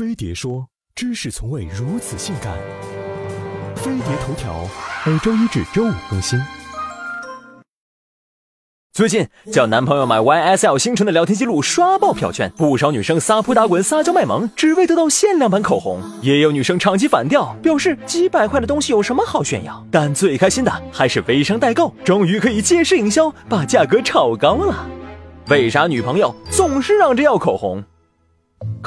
飞碟说：“知识从未如此性感。”飞碟头条每周一至周五更新。最近叫男朋友买 YSL 星辰的聊天记录刷爆票圈，不少女生撒泼打滚、撒娇卖萌，只为得到限量版口红。也有女生唱起反调，表示几百块的东西有什么好炫耀？但最开心的还是微商代购，终于可以借势营销，把价格炒高了。为啥女朋友总是嚷着要口红？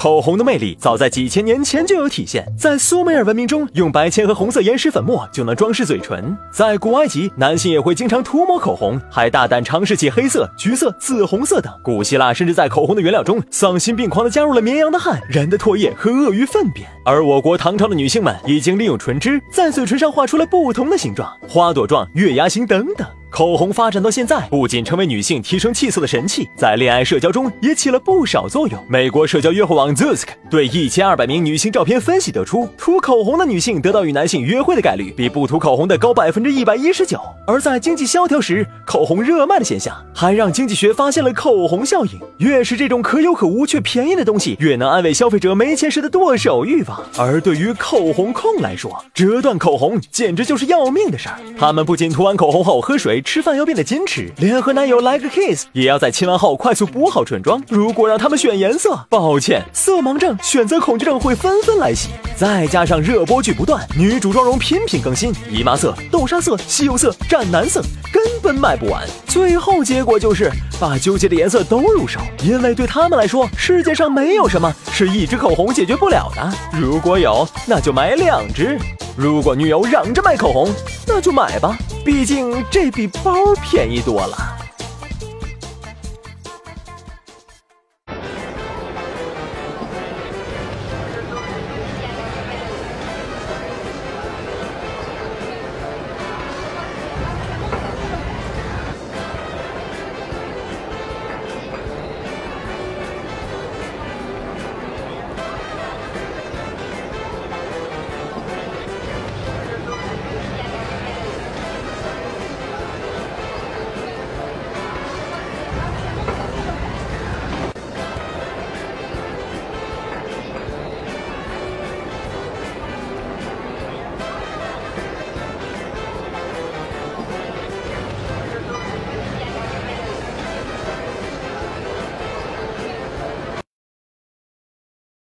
口红的魅力早在几千年前就有体现，在苏美尔文明中，用白铅和红色岩石粉末就能装饰嘴唇；在古埃及，男性也会经常涂抹口红，还大胆尝试起黑色、橘色、紫红色等。古希腊甚至在口红的原料中丧心病狂地加入了绵羊的汗、人的唾液和鳄鱼粪便。而我国唐朝的女性们已经利用唇脂在嘴唇上画出了不同的形状，花朵状、月牙形等等。口红发展到现在，不仅成为女性提升气色的神器，在恋爱社交中也起了不少作用。美国社交约会网 Zusk 对一千二百名女性照片分析得出，涂口红的女性得到与男性约会的概率比不涂口红的高百分之一百一十九。而在经济萧条时，口红热卖的现象还让经济学发现了口红效应。越是这种可有可无却便宜的东西，越能安慰消费者没钱时的剁手欲望。而对于口红控来说，折断口红简直就是要命的事儿。他们不仅涂完口红后喝水。吃饭要变得矜持，连和男友来个 kiss 也要在亲完后快速补好唇妆。如果让他们选颜色，抱歉，色盲症、选择恐惧症会纷纷来袭。再加上热播剧不断，女主妆容频频更新，姨妈色、豆沙色、西柚色、湛蓝色，根本卖不完。最后结果就是把纠结的颜色都入手，因为对他们来说，世界上没有什么是一支口红解决不了的。如果有，那就买两支。如果女友嚷着买口红，那就买吧。毕竟这比包便宜多了。